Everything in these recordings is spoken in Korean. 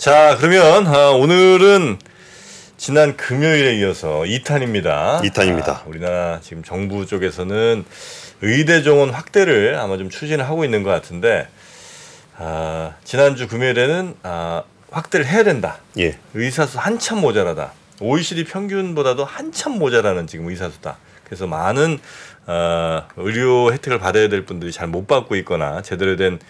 자, 그러면 아, 오늘은 지난 금요일에 이어서 2탄입니다. 2탄입니다. 아, 우리나라 지금 정부 쪽에서는 의대 정원 확대를 아마 좀 추진을 하고 있는 것 같은데 아, 지난주 금요일에는 아, 확대를 해야 된다. 예. 의사수 한참 모자라다. OECD 평균보다도 한참 모자라는 지금 의사수다. 그래서 많은 어, 의료 혜택을 받아야 될 분들이 잘 못 받고 있거나 제대로 된 어,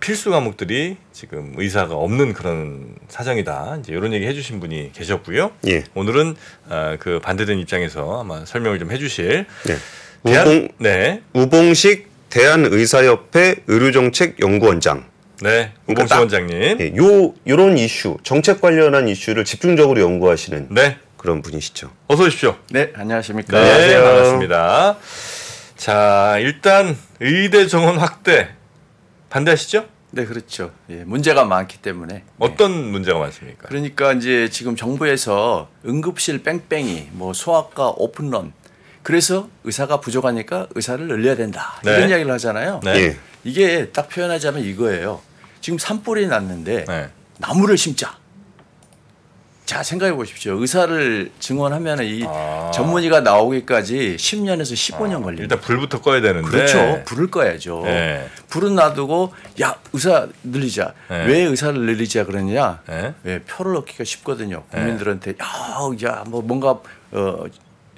필수 과목들이 지금 의사가 없는 그런 사정이다. 이제 이런 얘기 해주신 분이 계셨고요. 예. 오늘은 어, 그 반대된 입장에서 아마 설명을 좀 해주실 네. 대한 우봉, 네, 우봉식 대한의사협회 의료정책연구원장. 네, 그러니까 우봉식 딱- 원장님. 예, 요 요런 이슈, 정책 관련한 이슈를 집중적으로 연구하시는 네, 그런 분이시죠. 어서 오십시오. 네, 안녕하십니까. 네, 안녕하세요. 반갑습니다. 자, 일단 의대 정원 확대 반대하시죠? 네, 그렇죠. 예, 문제가 많기 때문에. 네. 어떤 문제가 많습니까? 그러니까 이제 지금 정부에서 응급실 뺑뺑이, 뭐 소아과 오픈런. 그래서 의사가 부족하니까 의사를 늘려야 된다. 네. 이런 이야기를 하잖아요. 네. 예. 이게 딱 표현하자면 이거예요. 지금 산불이 났는데 네. 나무를 심자. 자, 생각해 보십시오. 의사를 증원하면 이 아. 전문의가 나오기까지 10년에서 15년 걸립니다. 일단 불부터 꺼야 되는데. 그렇죠. 불을 꺼야죠. 네. 불은 놔두고 야 의사 늘리자. 네. 왜 의사를 늘리자 그러냐? 네. 왜 표를 얻기가 쉽거든요. 국민들한테 야야 뭐 뭔가 어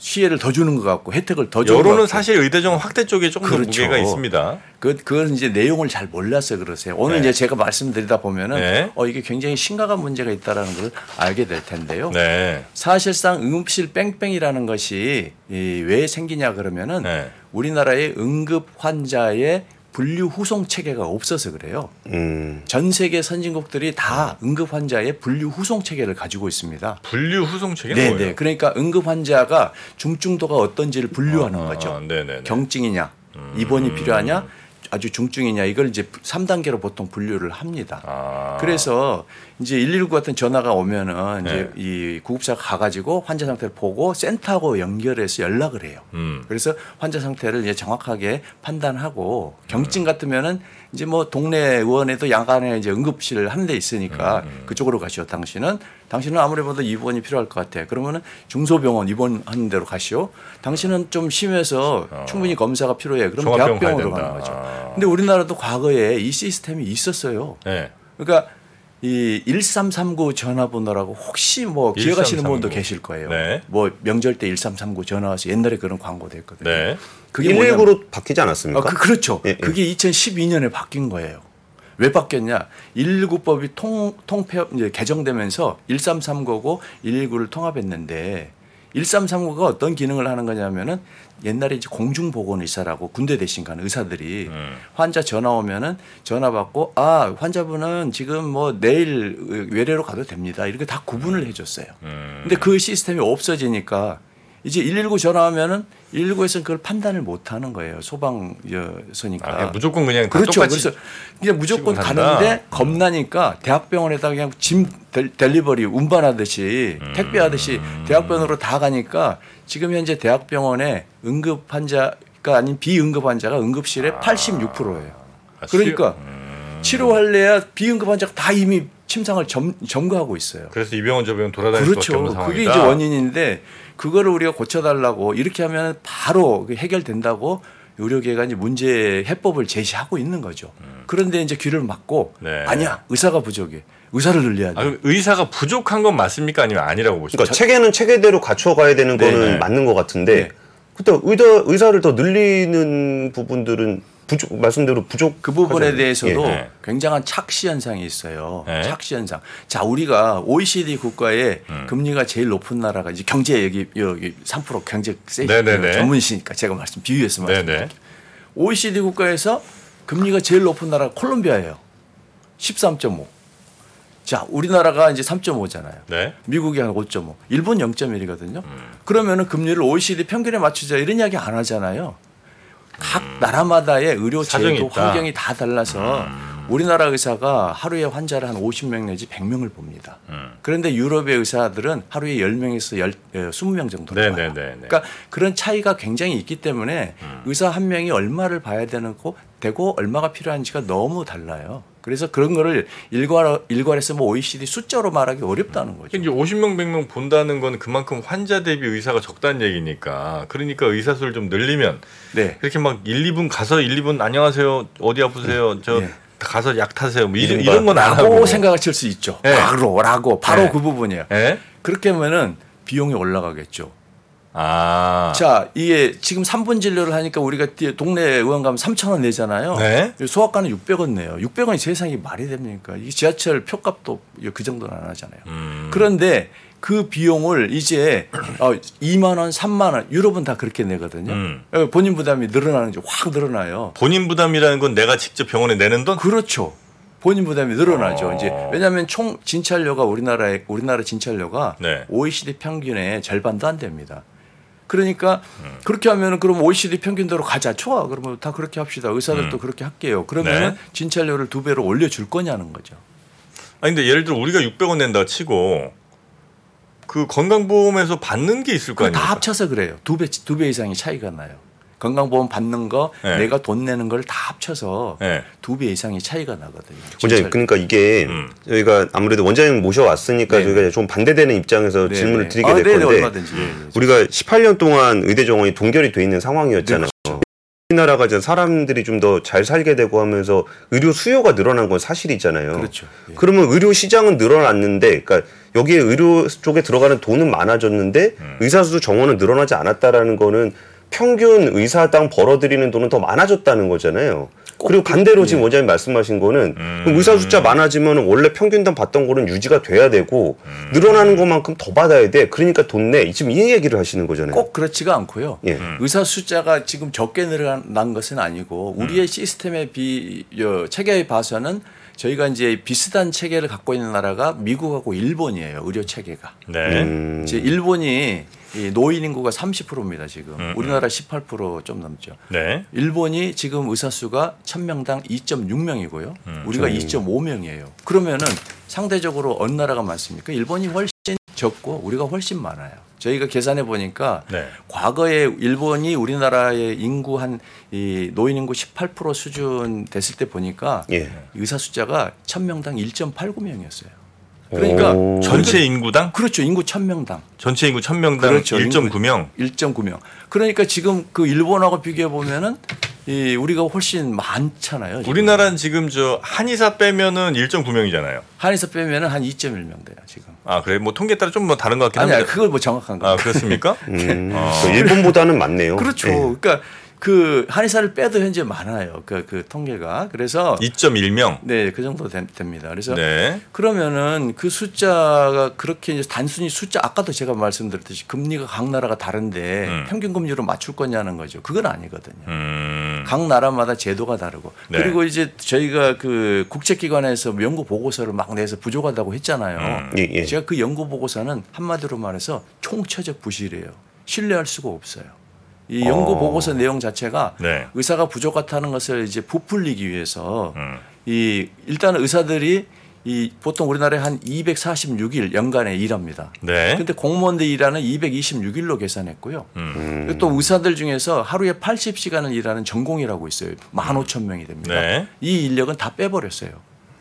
시혜를 더 주는 것 같고 혜택을 더 주는 것 여론은. 사실 의대 정원 확대 쪽에 조금 더 그렇죠. 무게가 있습니다. 그 그건 이제 내용을 잘 몰라서 그러세요. 오늘 네. 이제 제가 말씀드리다 보면은 네. 어 이게 굉장히 심각한 문제가 있다라는 걸 알게 될 텐데요. 네. 사실상 응급실 뺑뺑이라는 것이 이 왜 생기냐 그러면은 네. 우리나라의 응급 환자의 분류 후송 체계가 없어서 그래요. 음. 전 세계 선진국들이 다 응급 환자의 분류 후송 체계를 가지고 있습니다. 분류 후송 체계는 네, 뭐예요? 네. 그러니까 응급 환자가 중증도가 어떤지를 분류하는 아, 거죠. 네, 네. 네. 경증이냐, 음. 입원이 필요하냐, 아주 중증이냐 이걸 이제 3단계로 보통 분류를 합니다. 아. 그래서 이제 119 같은 전화가 오면은 이제 네. 이 구급차가 가가지고 환자 상태를 보고 센터하고 연결해서 연락을 해요. 음. 그래서 환자 상태를 이제 정확하게 판단하고 음. 경증 같으면은 이제 뭐 동네 의원에도 야간에 이제 응급실 한 대 있으니까 음, 그쪽으로 가시오. 당신은 당신은 아무리 봐도 입원이 필요할 것 같아. 그러면은 중소병원 입원하는 데로 가시오. 당신은 좀 심해서 어. 충분히 검사가 필요해. 그럼 대학병원으로 가는. 거죠. 아. 근데 우리나라도 과거에 이 시스템이 있었어요. 네. 그러니까 이 1339 전화번호라고 혹시 뭐 기억하시는 1339. 분도 계실 거예요. 네. 뭐 명절 때 1339 전화 와서 옛날에 그런 광고도 했거든요. 네. 그게 뭐냐면 119로 바뀌지 않았습니까? 아, 그, 그렇죠. 예, 예. 그게 2012년에 바뀐 거예요. 왜 바뀌었냐? 119법이 통, 통폐, 이제 개정되면서 1339고 119를 통합했는데 1339가 어떤 기능을 하는 거냐면은 옛날에 이제 공중보건의사라고 군대 대신 가는 의사들이 음. 환자 전화 오면은 전화 받고 아 환자분은 지금 뭐 내일 외래로 가도 됩니다 이렇게 다 구분을 해줬어요. 음. 근데 그 시스템이 없어지니까 이제 119 전화하면은 119에서는 그걸 판단을 못 하는 거예요. 소방서니까. 아, 그냥 무조건 그냥 다 그렇죠. 그래서 그냥 무조건. 가는데 겁나니까 대학병원에다 그냥 짐 델- 델리버리 운반하듯이 음. 택배하듯이 대학병원으로 다 가니까 지금 현재 대학병원에 응급 환자가 아닌 비응급 환자가 응급실의 86%예요. 아, 그러니까 치료- 음. 치료할래야 비응급 환자가 다 이미 침상을 점, 점거하고 있어요. 그래서 이 병원 저 병원 돌아다닐 수밖에 그렇죠. 없는 상황이다. 그게 이제 원인인데 그거를 우리가 고쳐달라고 이렇게 하면 바로 그 해결된다고 의료계가 이제 문제 해법을 제시하고 있는 거죠. 그런데 이제 귀를 막고 음. 네. 아니야 의사가 부족해 의사를 늘려야 돼. 아, 의사가 부족한 건 맞습니까? 아니면 아니라고 보십니까? 그러니까 체계는 체계대로 갖춰가야 되는 네, 거는 네. 맞는 것 같은데 네. 그때 의사 의사를 더 늘리는 부분들은 부족 말씀대로 부족 그 부분에 하잖아요. 대해서도 예. 굉장한 착시 현상이 있어요. 예. 착시 현상. 자, 우리가 OECD 국가에 음. 금리가 제일 높은 나라가 이제 경제 여기 여기 3% 경제 세 네네네. 전문이시니까 제가 말씀 비유해서. 말씀드릴게요. OECD 국가에서 금리가 제일 높은 나라가 콜롬비아예요. 13.5. 자, 우리나라가 이제 3.5잖아요. 네. 미국이 한 5.5, 일본 0.1이거든요. 음. 그러면은 금리를 OECD 평균에 맞추자 이런 이야기 안 하잖아요. 각 나라마다의 의료 음. 제도. 음. 환경이 다 달라서 우리나라 의사가 하루에 환자를 한 50명 내지 100명을 봅니다. 음. 그런데 유럽의 의사들은 하루에 10명에서 10, 20명 정도 네, 봐요. 네, 네, 네. 그러니까 그런 차이가 굉장히 있기 때문에 의사 한 명이 얼마를 봐야 되는 거 되고 얼마가 필요한지가 너무 달라요. 그래서 그런 거를 일괄 일괄해서 뭐 OECD 숫자로 말하기 어렵다는 거죠. 이제 50명 100명 본다는 건 그만큼 환자 대비 의사가 적다는 얘기니까 그러니까 의사 수를 좀 늘리면 네. 그렇게 막 1, 2분 가서 1, 2분 안녕하세요 어디 아프세요 저 네. 가서 약 타세요 뭐 이런, 이른바 이런 건 안 하고 생각을 칠 수 있죠. 네. 바로 라고 바로 네. 그 부분이에요. 예? 그렇게 하면은 비용이 올라가겠죠. 아 자, 이게 지금 3분 진료를 하니까 우리가 동네 의원 가면 3천 원 내잖아요. 네. 소아과는 600원 내요. 600원이 세상에 말이 됩니까? 이 지하철 표값도 그 정도는 안 하잖아요. 음. 그런데 그 비용을 이제 어, 2만 원, 3만 원, 유럽은 다 그렇게 내거든요. 음. 어, 본인 부담이 늘어나는 게 확 늘어나요. 본인 부담이라는 건 내가 직접 병원에 내는 돈? 그렇죠. 본인 부담이 늘어나죠. 어. 이제 왜냐하면 총 진찰료가 우리나라의 우리나라 진찰료가 네. OECD 평균의 절반도 안 됩니다. 그러니까 음. 그렇게 하면은 그럼 OECD 평균대로 가자. 좋아. 그러면 다 그렇게 합시다. 의사들도 음. 그렇게 할게요. 그러면은 네. 진찰료를 두 배로 올려줄 거냐는 거죠. 아니 근데 예를 들어 우리가 600원 낸다 치고 그 건강보험에서 받는 게 있을 거 그거 다 아닙니까? 합쳐서 그래요. 두 배 두 배 이상의 차이가 나요. 건강보험 받는 거, 네. 내가 돈 내는 걸 다 합쳐서 네. 두배 이상의 차이가 나거든요. 원장님. 그러니까 이게 음. 저희가 아무래도 원장님 모셔왔으니까 네. 저희가 좀 반대되는 입장에서 네, 질문을 네. 드리게 아, 될 네네, 건데 얼마든지. 예, 예. 우리가 18년 동안 의대 정원이 동결이 돼 있는 상황이었잖아요. 우리나라가 이제 사람들이 좀 더 잘 살게 되고 하면서 의료 수요가 늘어난 건 사실이잖아요. 그렇죠. 예. 그러면 의료 시장은 늘어났는데, 그러니까 여기에 의료 쪽에 들어가는 돈은 많아졌는데 음. 의사 수 정원은 늘어나지 않았다라는 거는 평균 의사당 벌어들이는 돈은 더 많아졌다는 거잖아요. 그리고 반대로 지금 원장님 말씀하신 거는 음. 의사 숫자 많아지면 원래 평균당 받던 거는 유지가 돼야 되고 음. 늘어나는 것만큼 더 받아야 돼. 그러니까 돈 내. 지금 이 얘기를 하시는 거잖아요. 꼭 그렇지가 않고요. 예. 음. 의사 숫자가 지금 적게 늘어난 것은 아니고 음. 우리의 시스템의 비 여, 체계에 봐서는 저희가 이제 비슷한 체계를 갖고 있는 나라가 미국하고 일본이에요. 의료 체계가. 네. 음. 이제 일본이 이 노인 인구가 30%입니다 지금. 음, 우리나라 18%좀 넘죠. 네. 일본이 지금 의사 수가 1000명당 2.6명이고요. 음. 우리가 2.5명이에요. 그러면은 상대적으로 어느 나라가 많습니까? 일본이 훨씬 적고 우리가 훨씬 많아요. 저희가 계산해 보니까 네. 과거에 일본이 우리나라의 인구 한 이 노인 인구 18% 수준 됐을 때 보니까 예. 의사 숫자가 1000명당 1.89명이었어요. 그러니까 오. 전체 인구당 그렇죠. 인구 1000명당 전체 인구 1000명당 그렇죠. 1.9명. 1.9명. 그러니까 지금 그 일본하고 비교해 보면은 이 우리가 훨씬 많잖아요. 지금. 우리나라는 지금 저 한의사 빼면은 1.9명이잖아요. 한에서 빼면은 한 2.1명 돼요 지금. 아 그래 뭐 통계 따라 좀 뭐 다른 것 같긴 아니, 아니. 그걸 뭐 정확한 거. 아 그렇습니까? 음, 어. 그 일본보다는 많네요. 그렇죠. 예. 그러니까 그 한의사를 빼도 현재 많아요. 그, 그 통계가. 그래서 2.1명. 네, 그 정도 됨- 됩니다. 그래서 네. 그러면은 그 숫자가 그렇게 이제 단순히 숫자 아까도 제가 말씀드렸듯이 금리가 각 나라가 다른데 음. 평균 금리로 맞출 거냐는 거죠. 그건 아니거든요. 음. 각 나라마다 제도가 다르고 네. 그리고 이제 저희가 그 국제기관에서 연구 보고서를 막 내서 부족하다고 했잖아요. 음. 예, 예. 제가 그 연구 보고서는 한마디로 말해서 총체적 부실이에요. 신뢰할 수가 없어요. 이 연구 어. 보고서 내용 자체가 네. 의사가 부족하다는 것을 이제 부풀리기 위해서 음. 이 일단은 의사들이 이 보통 우리나라에 한 246일 연간에 일합니다. 네. 근데 공무원들 일하는 226일로 계산했고요. 음. 또 의사들 중에서 하루에 80시간을 일하는 전공이라고 있어요. 15,000명이 됩니다. 네. 이 인력은 다 빼버렸어요.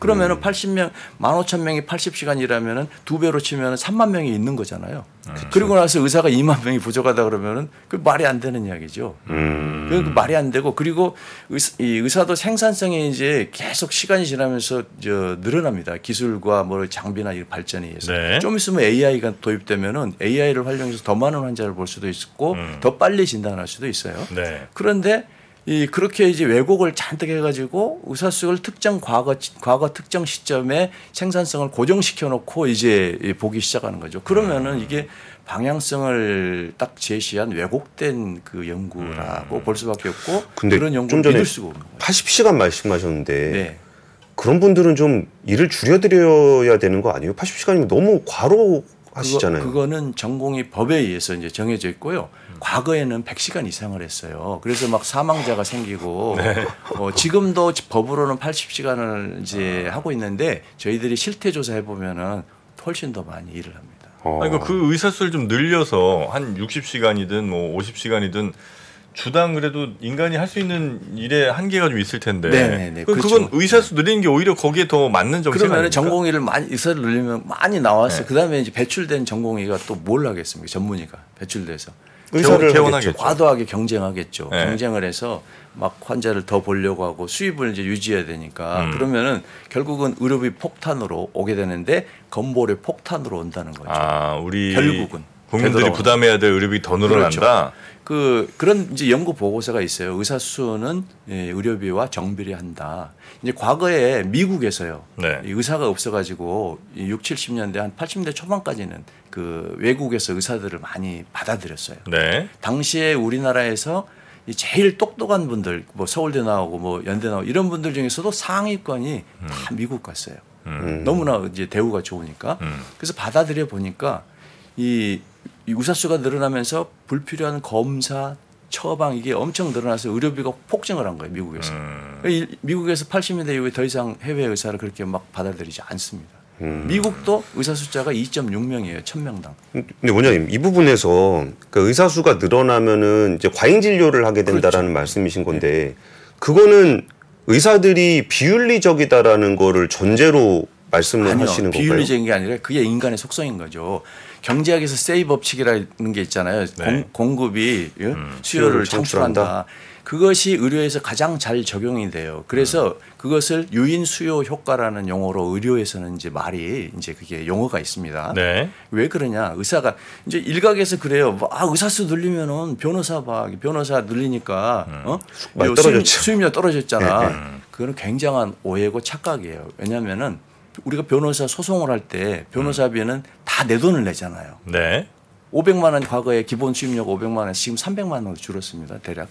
그러면은 80명, 15,000명이 80시간 일하면은 두 배로 치면은 3만 명이 있는 거잖아요. 그리고 나서 의사가 2만 명이 부족하다 그러면은 그 말이 안 되는 이야기죠. 음. 그 말이 안 되고 그리고 의사, 이 의사도 생산성이 이제 계속 시간이 지나면서 저 늘어납니다. 기술과 뭐 장비나 이 발전에 의해서. 네. 좀 있으면 AI가 도입되면은 AI를 활용해서 더 많은 환자를 볼 수도 있고 음. 더 빨리 진단할 수도 있어요. 네. 그런데 이 그렇게 이제 왜곡을 잔뜩 해가지고 의사 수를 특정 과거 과거 특정 시점에 생산성을 고정시켜 놓고 이제 보기 시작하는 거죠. 그러면은 이게 방향성을 딱 제시한 왜곡된 그 연구라고 볼 수밖에 없고 근데 그런 좀 연구를 전에 믿을 수가 없는 거예요. 80시간 말씀하셨는데 네. 그런 분들은 좀 일을 줄여드려야 되는 거 아니에요? 80시간이면 너무 과로 하시잖아요. 그거, 는 전공이 법에 의해서 이제 정해져 있고요. 과거에는 100시간 이상을 했어요. 그래서 막 사망자가 생기고 네. 어, 지금도 법으로는 80시간을 이제 하고 있는데 저희들이 실태 조사해 보면은 훨씬 더 많이 일을 합니다. 어. 아니, 그러니까 그 의사 수를 좀 늘려서 한 60시간이든 뭐 50시간이든 주당 그래도 인간이 할 수 있는 일에 한계가 좀 있을 텐데. 네네네. 그, 그렇죠. 건 의사 수 늘리는 게 오히려 거기에 더 맞는 정책 그러면? 전공의를 많이 의사를 늘리면 많이 나왔어. 네. 요 그다음에 이제 배출된 전공의가 또 뭘 하겠습니까? 전문의가 배출돼서 의사를 개원- 하겠죠. 과도하게 경쟁하겠죠. 네. 경쟁을 해서 막 환자를 더 보려고 하고 수입을 이제 유지해야 되니까 음. 그러면은 결국은 의료비 폭탄으로 오게 되는데 건보료 폭탄으로 온다는 거죠. 아, 우리 결국은 국민들이. 부담해야 될 의료비 더 늘어난다. 그 그런 이제 연구 보고서가 있어요. 의사 수는 예, 의료비와 정비례한다. 이제 과거에 미국에서요. 네. 이 의사가 없어가지고 이 6, 70년대 한 80년대 초반까지는 그 외국에서 의사들을 많이 받아들였어요. 네. 당시에 우리나라에서 이 제일 똑똑한 분들, 뭐 서울대 나오고 뭐 연대 나오고 이런 분들 중에서도 상위권이 다 미국 갔어요. 음. 너무나 이제 대우가 좋으니까. 음. 그래서 받아들여 보니까 이, 이 의사수가 늘어나면서 불필요한 검사, 처방 이게 엄청 늘어나서 의료비가 폭증을 한 거예요 미국에서. 음. 이- 미국에서 80년대 이후에 더 이상 해외 의사를 그렇게 막 받아들이지 않습니다. 음. 미국도 의사 숫자가 2.6명이에요, 1000명당. 근데 원장님 이 부분에서 그 의사 수가 늘어나면은 이제 과잉 진료를 하게 된다라는 그렇죠. 말씀이신 건데 그거는 의사들이 비윤리적이다라는 거를 전제로 말씀을 아니요, 하시는 건가요? 비윤리적인 게 아니라 그게 인간의 속성인 거죠. 경제학에서 세이 법칙이라는 게 있잖아요. 네. 공, 급이 수요를 수요를 창출한다. 창출한다. 그것이 의료에서 가장 잘 적용이 돼요. 그래서 그것을 유인 수요 효과라는 용어로 의료에서는 이제 말이 이제 그게 용어가 있습니다. 네. 왜 그러냐? 의사가 이제 일각에서 그래요. 뭐, 아 의사 수 늘리면은 변호사 봐, 변호사 늘리니까 어 많이 요 떨어졌죠. 수입, 수입료 떨어졌잖아. 네. 그거는 굉장한 오해고 착각이에요. 왜냐하면은 우리가 변호사 소송을 할 때 변호사비는 다내 돈을 내잖아요. 네. 500만 원 과거에 기본 수입료가 500만 원, 지금 300만 원으로 줄었습니다. 대략.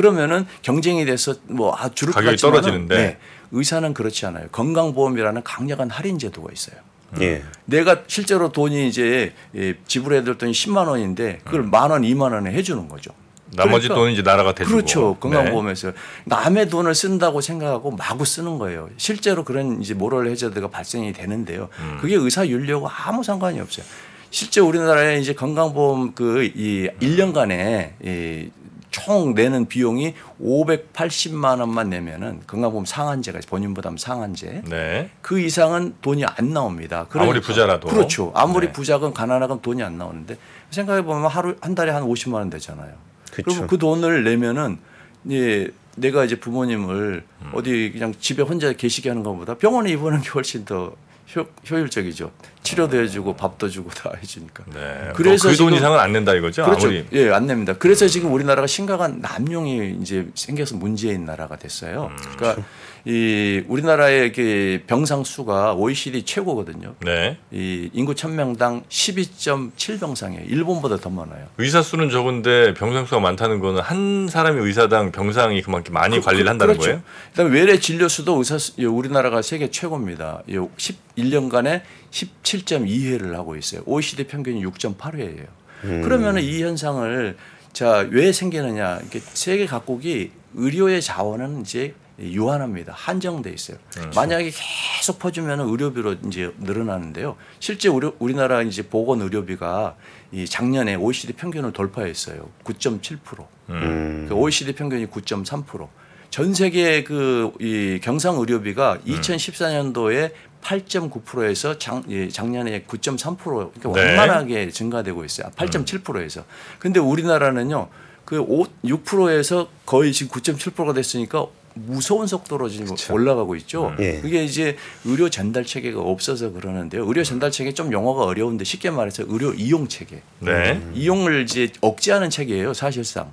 그러면은 경쟁이 돼서 뭐 아, 줄을 것 가격이 같지만은 떨어지는데. 네, 의사는 그렇지 않아요. 건강보험이라는 강력한 할인 제도가 있어요. 예. 내가 실제로 돈이 이제 예, 지불해야 될 돈이 10만 원인데 그걸 만 원, 2만 원에 해주는 거죠. 나머지 그러니까 돈은 이제 나라가 대주고. 그렇죠. 네. 건강보험에서 남의 돈을 쓴다고 생각하고 마구 쓰는 거예요. 실제로 그런 이제 모럴 해저드가 발생이 되는데요. 음. 그게 의사 윤리하고 아무 상관이 없어요. 실제 우리나라에 이제 건강보험 그 이 1년간에 이 총 내는 비용이 580만 원만 내면은 건강보험 상한제가 본인보다 상한제 네. 그 이상은 돈이 안 나옵니다. 아무리 부자라도. 그렇죠. 아무리 네. 부자건 가난하건 돈이 안 나오는데 생각해 보면 하루 한 달에 한 50만 원 되잖아요. 그리고 그 돈을 내면은 예, 내가 이제 부모님을 음. 어디 그냥 집에 혼자 계시게 하는 것보다 병원에 입원하는 게 훨씬 더 효, 효율적이죠. 치료도 해주고 밥도 주고 다 해주니까. 네. 그래서 그돈 지금- 이상은 안 낸다 이거죠? 그렇죠. 아무리. 예, 안 냅니다. 그래서 지금 우리나라가 심각한 남용이 이제 생겨서 문제인 나라가 됐어요. 음. 그러니까 이 우리나라의 그 병상 수가 OECD 최고거든요. 네. 이 인구 1000명당 12.7병상이에요. 일본보다 더 많아요. 의사 수는 적은데 병상 수가 많다는 거는 한 사람이 의사당 병상이 그만큼 많이 관리를 한다는 그렇죠. 거예요? 그다음에 외래 진료 수도 의사 수, 예, 우리나라가 세계 최고입니다. 예, 11년간에 17.2회를 하고 있어요. OECD 평균이 6.8회예요. 그러면은 이 현상을 자 왜 생기느냐? 이렇게 세계 각국이 의료의 자원은 이제 유한합니다. 한정돼 있어요. 만약에 계속 퍼주면 의료비로 이제 늘어나는데요. 실제 우리, 우리나라 이제 보건 의료비가 이 작년에 OECD 평균을 돌파했어요. 9.7%. 음. 그 OECD 평균이 9.3%. 전 세계 그이 경상 의료비가 2014년도에 8.9%에서 작, 예, 작년에 9.3% 그러니까 네. 완만하게 증가되고 있어요. 8.7%에서. 근데 우리나라는요. 그 5, 6%에서 거의 지금 9.7%가 됐으니까 무서운 속도로 지금 올라가고 있죠. 예. 그게 이제 의료 전달 체계가 없어서 그러는데요. 의료 전달 체계 좀 용어가 어려운데 쉽게 말해서 의료 이용 체계. 네. 이용을 이제 억제하는 체계예요, 사실상.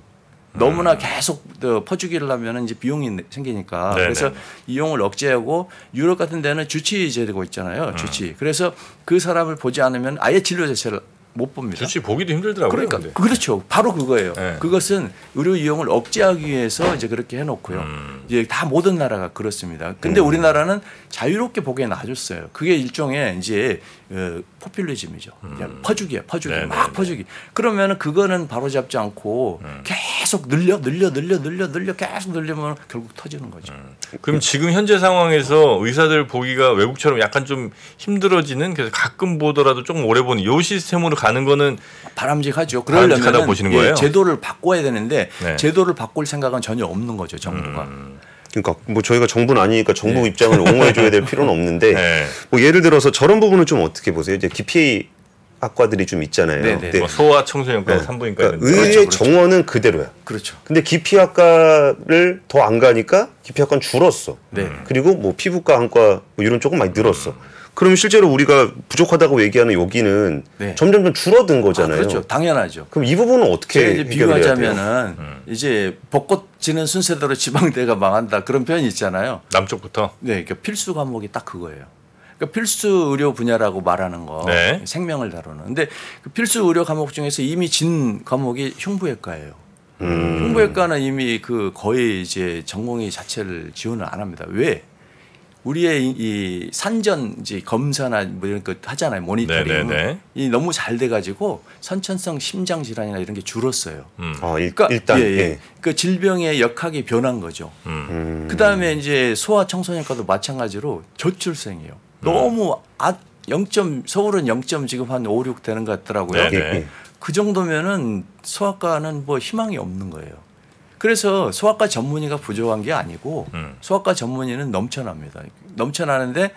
음. 너무나 계속 더 퍼주기를 하면 이제 비용이 생기니까 네네. 그래서 이용을 억제하고 유럽 같은 데는 주치제 되고 있잖아요 음. 주치 그래서 그 사람을 보지 않으면 아예 진료 자체를 못 봅니다. 수치 보기도 힘들더라고요. 그러니까 근데. 그렇죠. 바로 그거예요. 네. 그것은 의료 이용을 억제하기 위해서 이제 그렇게 해놓고요. 음. 이제 다 모든 나라가 그렇습니다. 근데 우리나라는 자유롭게 보기에 놔줬어요. 그게 일종의 이제 어, 포퓰리즘이죠. 그냥 퍼주기야, 퍼주기, 음. 네, 막 네. 퍼주기. 그러면은 그거는 바로 잡지 않고 음. 계속 늘려, 늘려, 늘려, 늘려, 늘려 계속 늘리면 결국 터지는 거죠. 음. 그럼 지금 현재 상황에서 의사들 보기가 외국처럼 약간 좀 힘들어지는 그래서 가끔 보더라도 조금 오래 보는 요 시스템으로 가는 거는 바람직하죠. 그러려면 보시는 거예요? 제도를 바꿔야 되는데 네. 제도를 바꿀 생각은 전혀 없는 거죠. 정부가. 그러니까 뭐 저희가 정부는 아니니까 정부 입장을 옹호해 줘야 될 필요는 없는데 네. 뭐 예를 들어서 저런 부분은 좀 어떻게 보세요? 이제 기피 학과들이 좀 있잖아요. 네, 네. 근데 뭐 소아 청소년과 네. 산부인과 그러니까. 의의 그렇죠, 그렇죠. 정원은 그대로야. 그렇죠. 근데 기피학과를 더 안 가니까 기피학과는 줄었어. 네. 그리고 뭐 피부과, 한과 뭐 이런 조금 많이 늘었어. 그럼 실제로 우리가 부족하다고 얘기하는 여기는 네. 점점 좀 줄어든 아, 거잖아요. 그렇죠. 당연하죠. 그럼 이 부분은 어떻게 제가 이제 돼요? 비유하자면은 이제 벚꽃 지는 순서대로 지방대가 망한다 그런 표현이 있잖아요. 남쪽부터. 네, 그러니까 필수 과목이 딱 그거예요. 그러니까 필수 의료 분야라고 말하는 거, 네. 생명을 다루는. 근데 그 필수 의료 과목 중에서 이미 진 과목이 흉부외과예요. 음. 흉부외과는 이미 그 거의 이제 전공의 자체를 지원을 안 합니다. 왜? 우리의 이- 이 산전 이제 검사나 뭐 이런 거 하잖아요 모니터링 네네네. 이 너무 잘 돼가지고 선천성 심장 질환이나 이런 게 줄었어요. 음. 아, 일, 그러니까 일단 예, 예. 예. 그 질병의 역학이 변한 거죠. 음. 음. 그 다음에 이제 소아 청소년과도 마찬가지로 저출생이에요. 너무 아, 0점 서울은 0점 지금 한 5, 6 되는 것 같더라고요. 네. 예, 예. 그 정도면은 소아과는 뭐 희망이 없는 거예요. 그래서 소아과 전문의가 부족한 게 아니고 음. 소아과 전문의는 넘쳐납니다. 넘쳐나는데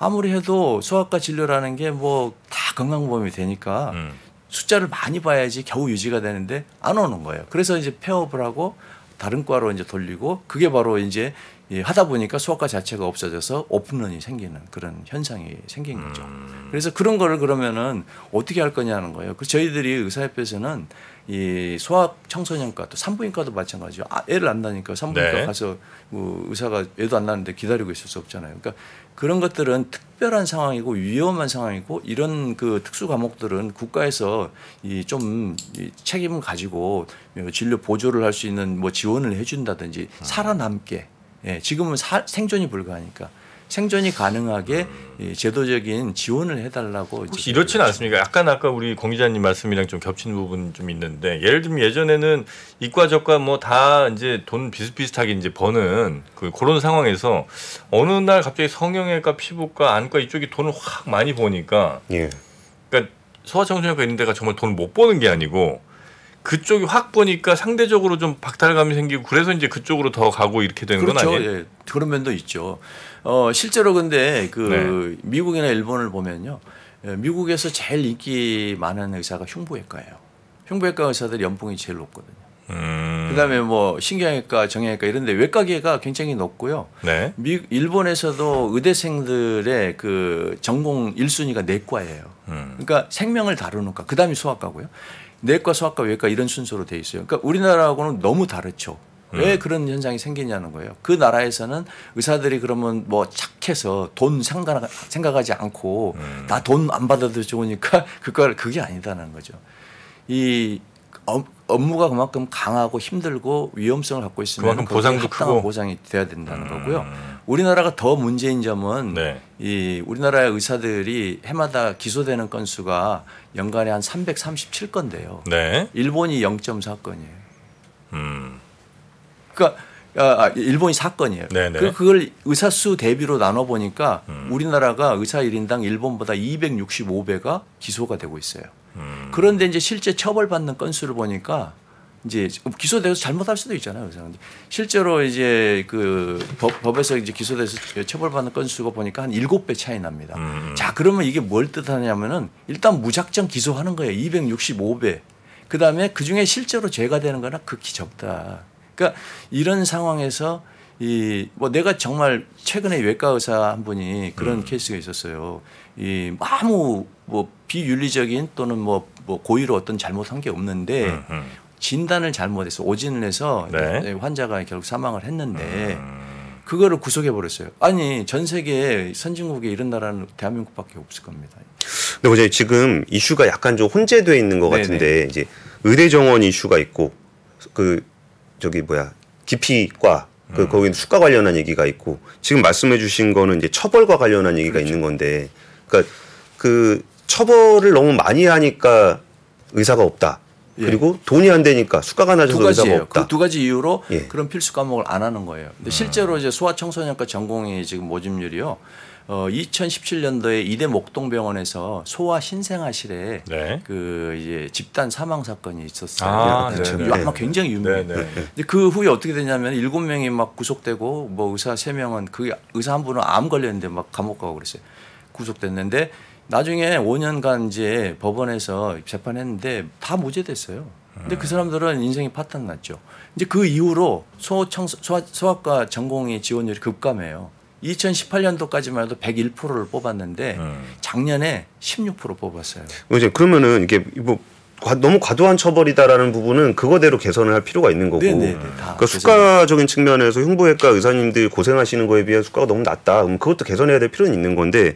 아무리 해도 소아과 진료라는 게 뭐 다 건강보험이 되니까 음. 숫자를 많이 봐야지 겨우 유지가 되는데 안 오는 거예요. 그래서 이제 폐업을 하고 다른 과로 이제 돌리고 그게 바로 이제 이 하다 보니까 소아과 자체가 없어져서 오픈런이 생기는 그런 현상이 생긴 거죠. 음. 그래서 그런 거를 그러면은 어떻게 할 거냐는 거예요. 그 저희들이 의사협회에서는 이 소아 청소년과 또 산부인과도 마찬가지죠. 아, 애를 안 낳으니까 산부인과 네. 가서 뭐 의사가 애도 안 낳는데 기다리고 있을 수 없잖아요. 그러니까 그런 것들은 특별한 상황이고 위험한 상황이고 이런 그 특수 과목들은 국가에서 이좀 이 책임을 가지고 진료 보조를 할 수 있는 뭐 지원을 해준다든지 살아남게. 예, 지금은 사- 생존이 불가하니까 생존이 가능하게 이 제도적인 지원을 해달라고 혹시 이렇지는 않습니까? 약간 아까 우리 공 기자님 말씀이랑 좀 겹치는 부분 좀 있는데 예를 들면 예전에는 이과 저과 뭐 다 이제 돈 비슷비슷하게 이제 버는 그 그런 상황에서 어느 날 갑자기 성형외과, 피부과, 안과 이쪽이 돈을 확 많이 버니까 예. 그러니까 소아청소년과 이런 데가 정말 돈을 못 버는 게 아니고 그쪽이 확 보니까 상대적으로 좀 박탈감이 생기고 그래서 이제 그쪽으로 더 가고 이렇게 되는 그렇죠. 건 아니에요? 예, 그런 면도 있죠. 어, 실제로 근데 그 네. 미국이나 일본을 보면요. 예, 미국에서 제일 인기 많은 의사가 흉부외과예요. 흉부외과 의사들이 연봉이 제일 높거든요. 음. 그다음에 뭐 신경외과, 정형외과 이런데 외과계가 굉장히 높고요. 네. 미, 일본에서도 의대생들의 그 전공 1순위가 내과예요. 음. 그러니까 생명을 다루는 과, 그다음이 소아과고요. 내과, 소아과, 외과 이런 순서로 돼 있어요. 그러니까 우리나라하고는 너무 다르죠. 왜 그런 현상이 생기냐는 거예요. 그 나라에서는 의사들이 그러면 뭐 착해서 돈 생각, 생각하지 않고 나 돈 안 받아도 좋으니까 그거 그게 아니다는 거죠. 이 업- 업무가 그만큼 강하고 힘들고 위험성을 갖고 있으면 그만큼 보상도 크고. 보상이 돼야 된다는 음. 거고요. 우리나라가 더 문제인 점은 네. 이 우리나라의 의사들이 해마다 기소되는 건수가 연간에 한 337건대요. 네. 일본이 0.4건이에요. 음. 그러니까 아, 아, 일본이 4건이에요. 네네. 그 그걸 의사 수 대비로 나눠 보니까 음. 우리나라가 의사 1인당 일본보다 265배가 기소가 되고 있어요. 음. 그런데 이제 실제 처벌받는 건수를 보니까 이제 기소돼서 잘못할 수도 있잖아요. 의사가. 실제로 이제 그 법, 법에서 이제 기소돼서 처벌받는 건수가 보니까 한 7배 차이 납니다. 음. 자, 그러면 이게 뭘 뜻하냐면은 일단 무작정 기소하는 거예요. 265배. 그다음에 그중에 실제로 죄가 되는 거나 극히 적다. 그러니까 이런 상황에서 이 뭐 내가 정말 최근에 외과 의사 한 분이 그런 케이스가 있었어요. 이 아무 뭐 비윤리적인 또는 뭐, 뭐 고의로 어떤 잘못한 게 없는데 음, 음. 진단을 잘못해서 오진을 해서 네. 환자가 결국 사망을 했는데 음. 그거를 구속해 버렸어요. 아니 전 세계 선진국에 이런 나라는 대한민국밖에 없을 겁니다. 근데 어제 지금 이슈가 약간 좀 혼재돼 있는 것 네네. 같은데 이제 의대 정원 이슈가 있고 그 저기 뭐야 기피과 그 음. 거기 수가 관련한 얘기가 있고 지금 말씀해주신 거는 이제 처벌과 관련한 얘기가 그렇죠. 있는 건데 그러니까 그 처벌을 너무 많이 하니까 의사가 없다. 예. 그리고 돈이 안 되니까 수가가 낮아서 두 의사가. 없다. 그 두 가지 이유로 예. 그런 필수 과목을 안 하는 거예요. 근데 실제로 이제 소아청소년과 전공의 지금 모집률이요. 어 2017년도에 이대 목동병원에서 소아 신생아실에 네. 그 이제 집단 사망 사건이 있었어요. 아. 네, 이거 네. 아마 굉장히 유명해요. 네, 네. 근데 그 후에 어떻게 되냐면 일곱 명이 막 구속되고 뭐 의사 세 명은 그 의사 한 분은 암 걸렸는데 막 감옥 가고 그랬어요. 구속됐는데 나중에 5년간 이제 법원에서 재판했는데 다 무죄됐어요. 근데 그 사람들은 인생이 파탄 났죠. 이제 그 이후로 소청 소아, 소아과 전공의 지원율이 급감해요. 2018년도까지만 해도 101%를 뽑았는데 음. 작년에 16% 뽑았어요. 이제 그러면은 이게 뭐 과- 너무 과도한 처벌이다라는 부분은 그거대로 개선을 할 필요가 있는 거고. 네네네, 다 그러니까 개선이 수가적인 측면에서 흉부외과 의사님들 고생하시는 거에 비해 수가가 너무 낮다. 그럼 그것도 개선해야 될 필요는 있는 건데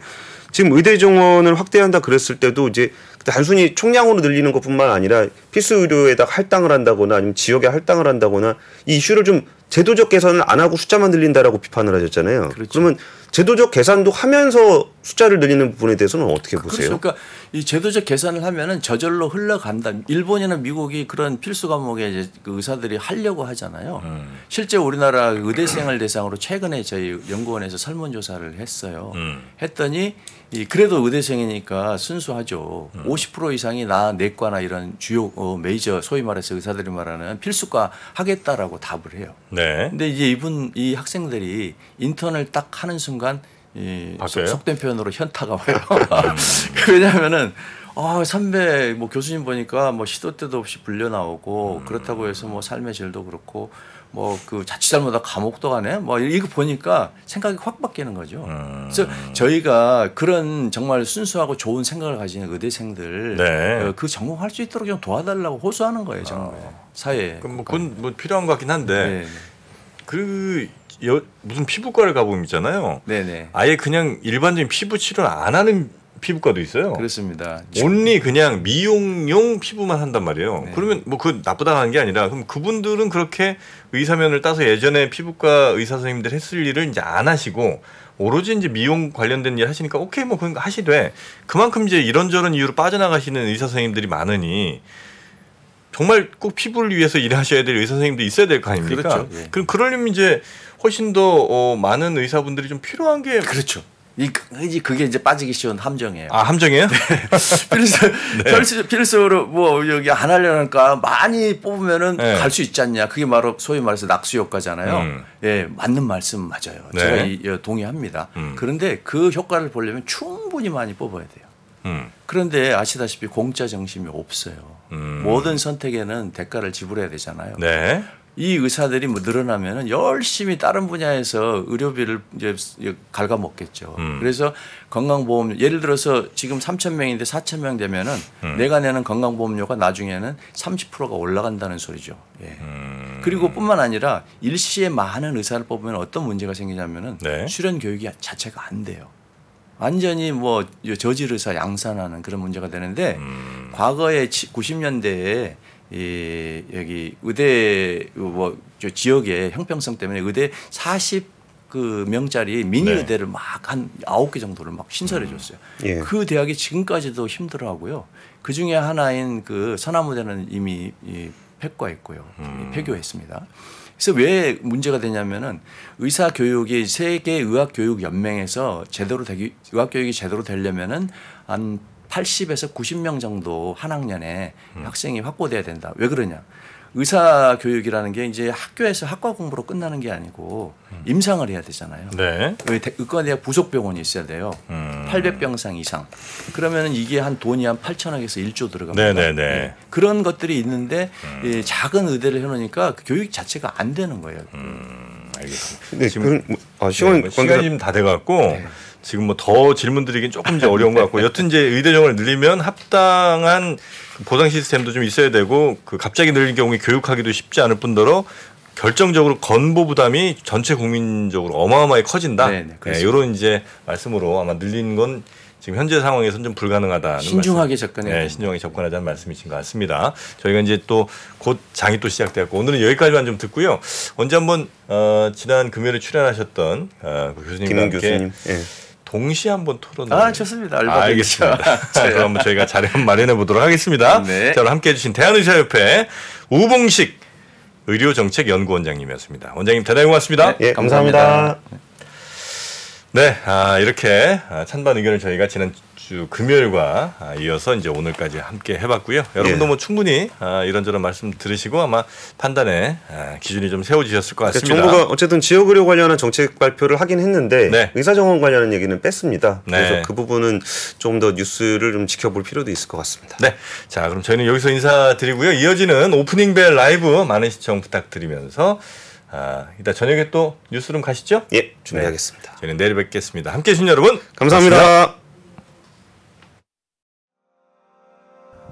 지금 의대 정원을 확대한다 그랬을 때도 이제 단순히 총량으로 늘리는 것뿐만 아니라 필수 의료에다 할당을 한다거나 아니면 지역에 할당을 한다거나 이 이슈를 좀 제도적 개선을 안 하고 숫자만 늘린다라고 비판을 하셨잖아요. 그렇죠. 그러면 제도적 계산도 하면서 숫자를 늘리는 부분에 대해서는 어떻게 보세요? 그렇죠. 그러니까 이 제도적 계산을 하면은 저절로 흘러간다. 일본이나 미국이 그런 필수 과목에 이제 그 의사들이 하려고 하잖아요. 음. 실제 우리나라 의대생을 대상으로 최근에 저희 연구원에서 설문조사를 했어요. 음. 했더니 이 그래도 의대생이니까 순수하죠. 50% 이상이 나 내과나 이런 주요 어, 메이저 소위 말해서 의사들이 말하는 필수과 하겠다라고 답을 해요. 네. 근데 이제 이분 이 학생들이 인턴을 딱 하는 순간 이 바뀌어요? 속- 속된 표현으로 현타가 와요. 왜냐하면은 아 선배 뭐 교수님 보니까 뭐 시도 때도 없이 불려 나오고 그렇다고 해서 뭐 삶의 질도 그렇고 뭐 그 자칫 잘못하 감옥도 가네 뭐 이거 보니까 생각이 확 바뀌는 거죠. 음. 그래서 저희가 그런 정말 순수하고 좋은 생각을 가지는 의대생들 네. 어, 그 전공할 수 있도록 좀 도와달라고 호소하는 거예요 정말 사회에. 그럼 뭐 그건 뭐 필요한 것 같긴 한데 네. 그 여, 무슨 피부과를 가보면 있잖아요. 네네. 아예 그냥 일반적인 피부 치료를 안 하는 피부과도 있어요. 그렇습니다. 온리 그냥 미용용 피부만 한단 말이에요. 네. 그러면 뭐 그 나쁘다는 게 아니라 그럼 그분들은 그렇게 의사면을 따서 예전에 피부과 의사 선생님들 했을 일을 이제 안 하시고 오로지 이제 미용 관련된 일 하시니까 오케이 뭐 그런 거 하시되 그만큼 이제 이런저런 이유로 빠져나가시는 의사 선생님들이 많으니 정말 꼭 피부를 위해서 일하셔야 될 의사 선생님도 있어야 될 거 아닙니까? 그렇죠. 예. 그럼 그러려면 이제 훨씬 더 어, 많은 의사분들이 좀 필요한 게 그렇죠. 이 그게 이제 빠지기 쉬운 함정이에요. 아, 함정이에요? 필수 네. 필수 필수로 뭐 여기 안 하려니까 많이 뽑으면은 네. 갈수 있지 않냐. 그게 바로 소위 말해서 낙수 효과잖아요. 음. 예, 맞는 말씀 맞아요. 네. 제가 이, 예, 동의합니다. 음. 그런데 그 효과를 보려면 충분히 많이 뽑아야 돼요. 음. 그런데 아시다시피 공짜 정심이 없어요. 음. 모든 선택에는 대가를 지불해야 되잖아요. 네. 이 의사들이 뭐 늘어나면은 열심히 다른 분야에서 의료비를 이제 갉아먹겠죠. 음. 그래서 건강보험 예를 들어서 지금 3천 명인데 4천 명 되면은 음. 내가 내는 건강보험료가 나중에는 30%가 올라간다는 소리죠. 예. 음. 그리고 뿐만 아니라 일시에 많은 의사를 뽑으면 어떤 문제가 생기냐면은 네. 수련 교육이 자체가 안 돼요. 완전히 뭐 저질 의사 양산하는 그런 문제가 되는데 음. 과거에 90년대에 이 여기 의대 뭐저 지역의 형평성 때문에 의대 40그 명짜리 미니 네. 의대를 막한 아홉 개 정도를 막 신설해 줬어요. 예. 그 대학이 지금까지도 힘들어 하고요. 그 중에 하나인 그 서남의대는 이미 이 폐과했고요. 음. 폐교했습니다. 그래서 왜 문제가 되냐면은 의사 교육이 세계 의학 교육 연맹에서 제대로 되기 의학 교육이 제대로 되려면은 한 80에서 90명 정도 한 학년에 음. 학생이 확보돼야 된다. 왜 그러냐? 의사 교육이라는 게 이제 학교에서 학과 공부로 끝나는 게 아니고 음. 임상을 해야 되잖아요. 네. 의- 의과대학 부속 병원이 있어야 돼요. 음. 800병상 이상. 그러면은 이게 한 돈이 한 8천억에서 1조 들어갑니다. 네네네. 네. 그런 것들이 있는데 음. 이 작은 의대를 해놓으니까 그 교육 자체가 안 되는 거예요. 음, 알겠습니다. 근데 지금 그런 뭐- 아, 시간 네, 관계자 시간이 좀 다 돼갖고 지금 뭐 더 질문 드리긴 조금 이제 어려운 것 같고 여튼 이제 의대정을 늘리면 합당한 그 보상 시스템도 좀 있어야 되고 그 갑자기 늘린 경우에 교육하기도 쉽지 않을 뿐더러 결정적으로 건보 부담이 전체 국민적으로 어마어마하게 커진다. 네, 네. 이런 이제 말씀으로 아마 늘린 건 지금 현재 상황에서는 좀 불가능하다는 신중하게 말씀. 접근해야 네. 신중하게 접근하자는 말씀이신 것 같습니다. 저희가 이제 또 곧 장이 또 시작되었고 오늘은 여기까지만 좀 듣고요. 언제 한번 어, 지난 금요일에 출연하셨던 어, 그 교수님과 함께 교수님. 예. 동시에 한번 토론을 아 좋습니다. 얼마든지. 알겠습니다. 자, 그럼 한번 저희가 자리 한번 마련해 보도록 하겠습니다. 네. 자, 오늘 함께 해 주신 대한의사협회 우봉식 의료정책연구원장님이었습니다. 원장님 대단히 고맙습니다. 예, 감사합니다. 감사합니다. 네, 아, 이렇게 아, 찬반 의견을 저희가 지난 주 금요일과 아, 이어서 이제 오늘까지 함께 해봤고요. 여러분도 예. 뭐 충분히 아, 이런저런 말씀 들으시고 아마 판단에 아, 기준이 좀 세워지셨을 것 같습니다. 그러니까 정부가 어쨌든 지역 의료 관련한 정책 발표를 하긴 했는데 네. 의사 정원 관련한 얘기는 뺐습니다. 네. 그래서 그 부분은 좀 더 뉴스를 좀 지켜볼 필요도 있을 것 같습니다. 네. 자, 그럼 저희는 여기서 인사드리고요. 이어지는 오프닝 벨 라이브 많은 시청 부탁드리면서 아, 이따 저녁에 또 뉴스룸 가시죠? 예, 준비하겠습니다. 저희는 내일 뵙겠습니다. 함께 해주신 여러분 감사합니다. 고맙습니다.